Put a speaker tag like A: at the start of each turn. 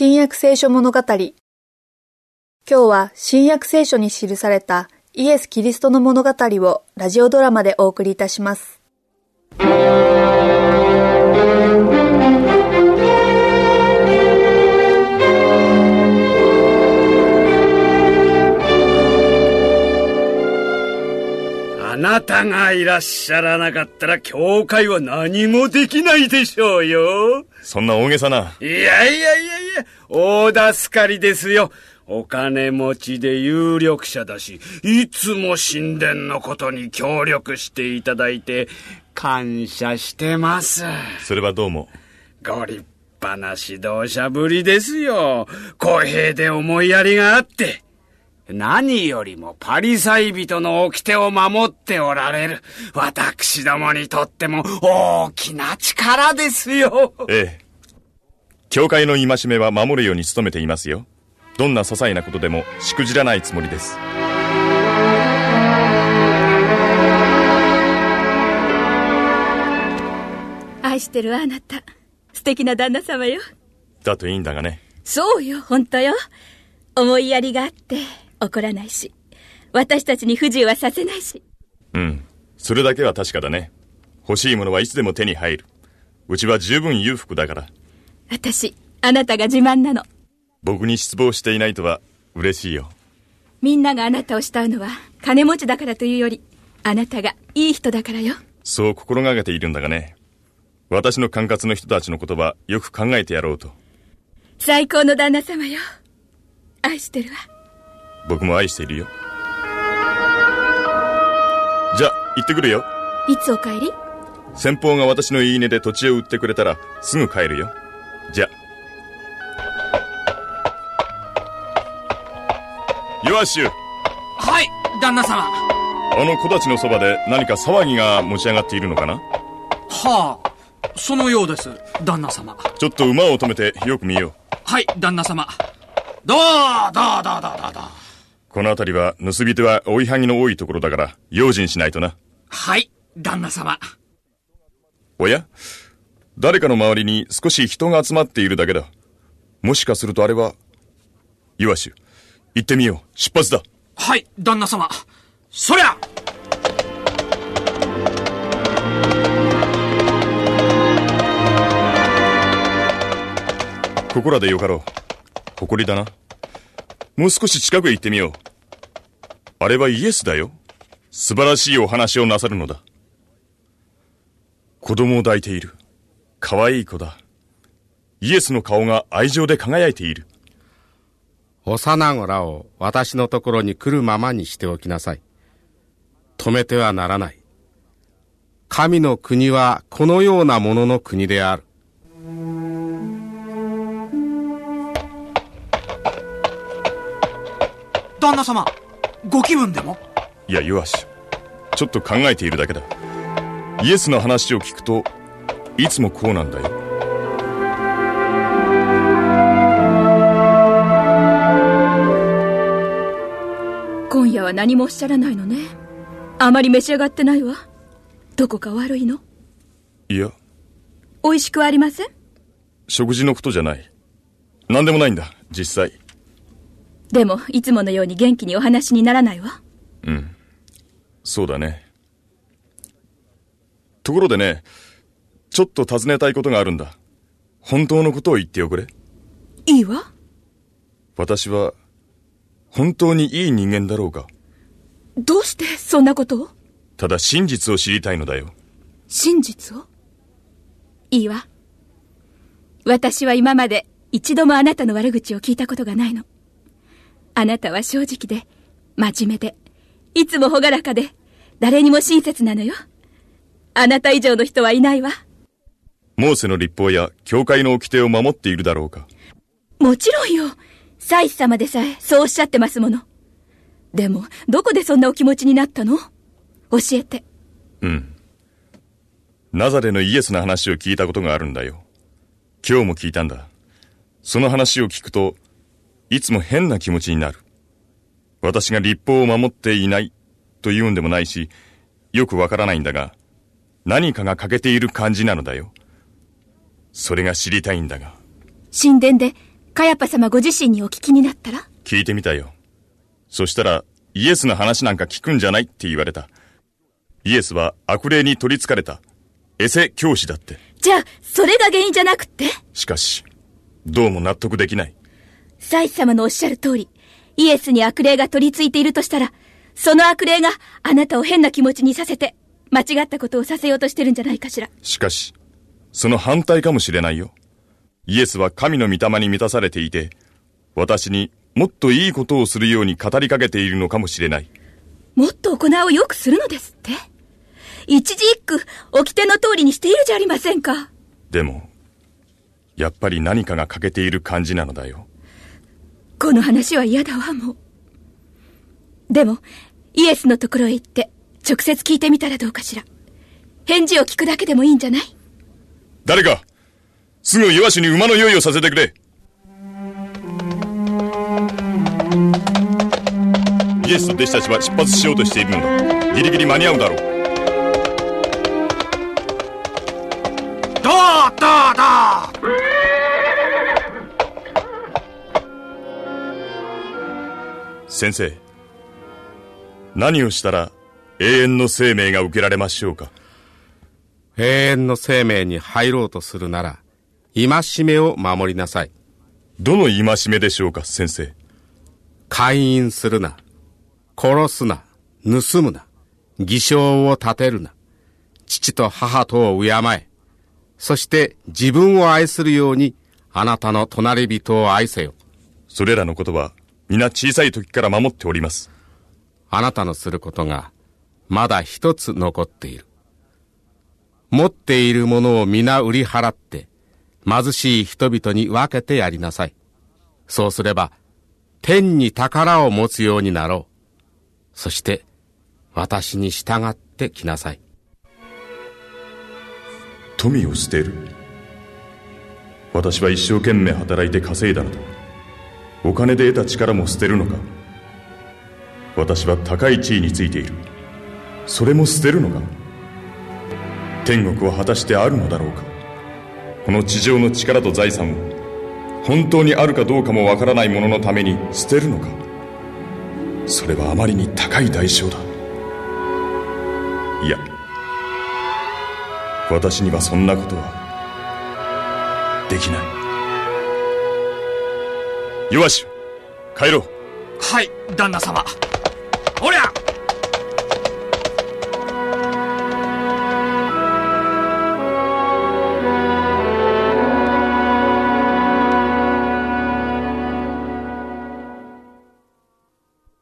A: 新約聖書物語。今日は新約聖書に記されたイエス・キリストの物語をラジオドラマでお送りいたします。
B: あなたがいらっしゃらなかったら教会は何もできないでしょうよ。
C: そんな大げさな。
B: いやいやいやいや、大助かりですよ。お金持ちで有力者だし、いつも神殿のことに協力していただいて、感謝してます。
C: それはどうも。
B: ご立派な指導者ぶりですよ。公平で思いやりがあって。何よりもパリサイ人の掟を守っておられる、私どもにとっても大きな力ですよ。
C: ええ。教会の戒めは守るように努めていますよ。どんな些細なことでもしくじらないつもりです。
D: 愛してるあなた。素敵な旦那様よ。
C: だといいんだがね。
D: そうよ、本当よ。思いやりがあって、怒らないし、私たちに不自由はさせないし。
C: うん。それだけは確かだね。欲しいものはいつでも手に入る。うちは十分裕福だから。
D: 私、あなたが自慢なの。
C: 僕に失望していないとは嬉しいよ。
D: みんながあなたを慕うのは金持ちだからというより、あなたがいい人だからよ。
C: そう心がけているんだがね。私の管轄の人たちの言葉、よく考えてやろうと。
D: 最高の旦那様よ。愛してるわ。
C: 僕も愛しているよ。じゃあ、行ってくるよ。
D: いつお帰り？
C: 先方が私の言い値で土地を売ってくれたら、すぐ帰るよ。じゃあ。ヨアシュ
E: はい、旦那様。
C: あの木立のそばで何か騒ぎが持ち上がっているのかな？
E: はあ、そのようです、旦那様。
C: ちょっと馬を止めてよく見よう。
E: はい、旦那様。どうどうどうどうどうどう。
C: この辺りは盗人は追いはぎの多いところだから用心しないとな。
E: はい、旦那様。
C: おや？誰かの周りに少し人が集まっているだけだ。もしかするとあれは、イワシュ、行ってみよう。出発だ。
E: はい、旦那様。そりゃ
C: ここらでよかろう。誇りだな。もう少し近くへ行ってみよう。あれはイエスだよ。素晴らしいお話をなさるのだ。子供を抱いている。可愛い子だ。イエスの顔が愛情で輝いている。
F: 幼子らを私のところに来るままにしておきなさい。止めてはならない。神の国はこのようなものの国である。
E: 旦那様ご気分でも？
C: いやヨアシちょっと考えているだけだイエスの話を聞くといつもこうなんだよ。
D: 今夜は何もおっしゃらないのね。あまり召し上がってないわ。どこか悪いの？
C: いや。
D: 美味しくありません？
C: 食事のことじゃない。何でもないんだ実際。
D: でも、いつものように元気にお話にならないわ。
C: うん。そうだね。ところでね、ちょっと尋ねたいことがあるんだ。本当のことを言っておくれ。
D: いいわ。
C: 私は、本当にいい人間だろうか。
D: どうしてそんなことを？
C: ただ真実を知りたいのだよ。
D: 真実を？いいわ。私は今まで一度もあなたの悪口を聞いたことがないの。あなたは正直で、真面目で、いつも朗らかで、誰にも親切なのよ。あなた以上の人はいないわ。
C: モーセの立法や教会の掟を守っているだろうか。
D: もちろんよ。祭司様でさえそうおっしゃってますもの。でも、どこでそんなお気持ちになったの？教えて。
C: うん。ナザレのイエスの話を聞いたことがあるんだよ。今日も聞いたんだ。その話を聞くと、いつも変な気持ちになる。私が立法を守っていないと言うんでもないし、よくわからないんだが、何かが欠けている感じなのだよ。それが知りたいんだが。
D: 神殿でカヤッパ様ご自身にお聞きになったら？
C: 聞いてみたよ。そしたら、イエスの話なんか聞くんじゃないって言われた。イエスは悪霊に取り憑かれた、エセ教師だって。
D: じゃあ、それが原因じゃなくって？
C: しかし、どうも納得できない。
D: サイス様のおっしゃる通り、イエスに悪霊が取り付いているとしたら、その悪霊があなたを変な気持ちにさせて、間違ったことをさせようとしてるんじゃないかしら。
C: しかし、その反対かもしれないよ。イエスは神の御霊に満たされていて、私にもっといいことをするように語りかけているのかもしれない。
D: もっと行うをよくするのですって一字一句、掟の通りにしているじゃありませんか。
C: でも、やっぱり何かが欠けている感じなのだよ。
D: この話は嫌だわ、もう。でも、イエスのところへ行って、直接聞いてみたらどうかしら。返事を聞くだけでもいいんじゃない？
C: 誰か、すぐ岩手に馬の用意をさせてくれ。イエスと弟子たちは出発しようとしているのだ。ギリギリ間に合うだろう。
E: どうどうどう
C: 先生、何をしたら永遠の生命が受けられましょうか？
F: 永遠の生命に入ろうとするなら、戒めを守りなさい。
C: どの戒めでしょうか、先生？
F: 勧誘するな。殺すな。盗むな。偽証を立てるな。父と母とを敬え。そして自分を愛するように、あなたの隣人を愛せよ。
C: それらのことは、皆小さい時から守っております。
F: あなたのすることが、まだ一つ残っている。持っているものを皆売り払って、貧しい人々に分けてやりなさい。そうすれば、天に宝を持つようになろう。そして、私に従ってきなさい。
C: 富を捨てる私は一生懸命働いて稼いだのだお金で得た力も捨てるのか私は高い地位についているそれも捨てるのか天国は果たしてあるのだろうか。この地上の力と財産を本当にあるかどうかもわからないもののために捨てるのか。それはあまりに高い代償だ。いや私にはそんなことはできない。弱し帰ろう。
E: はい旦那様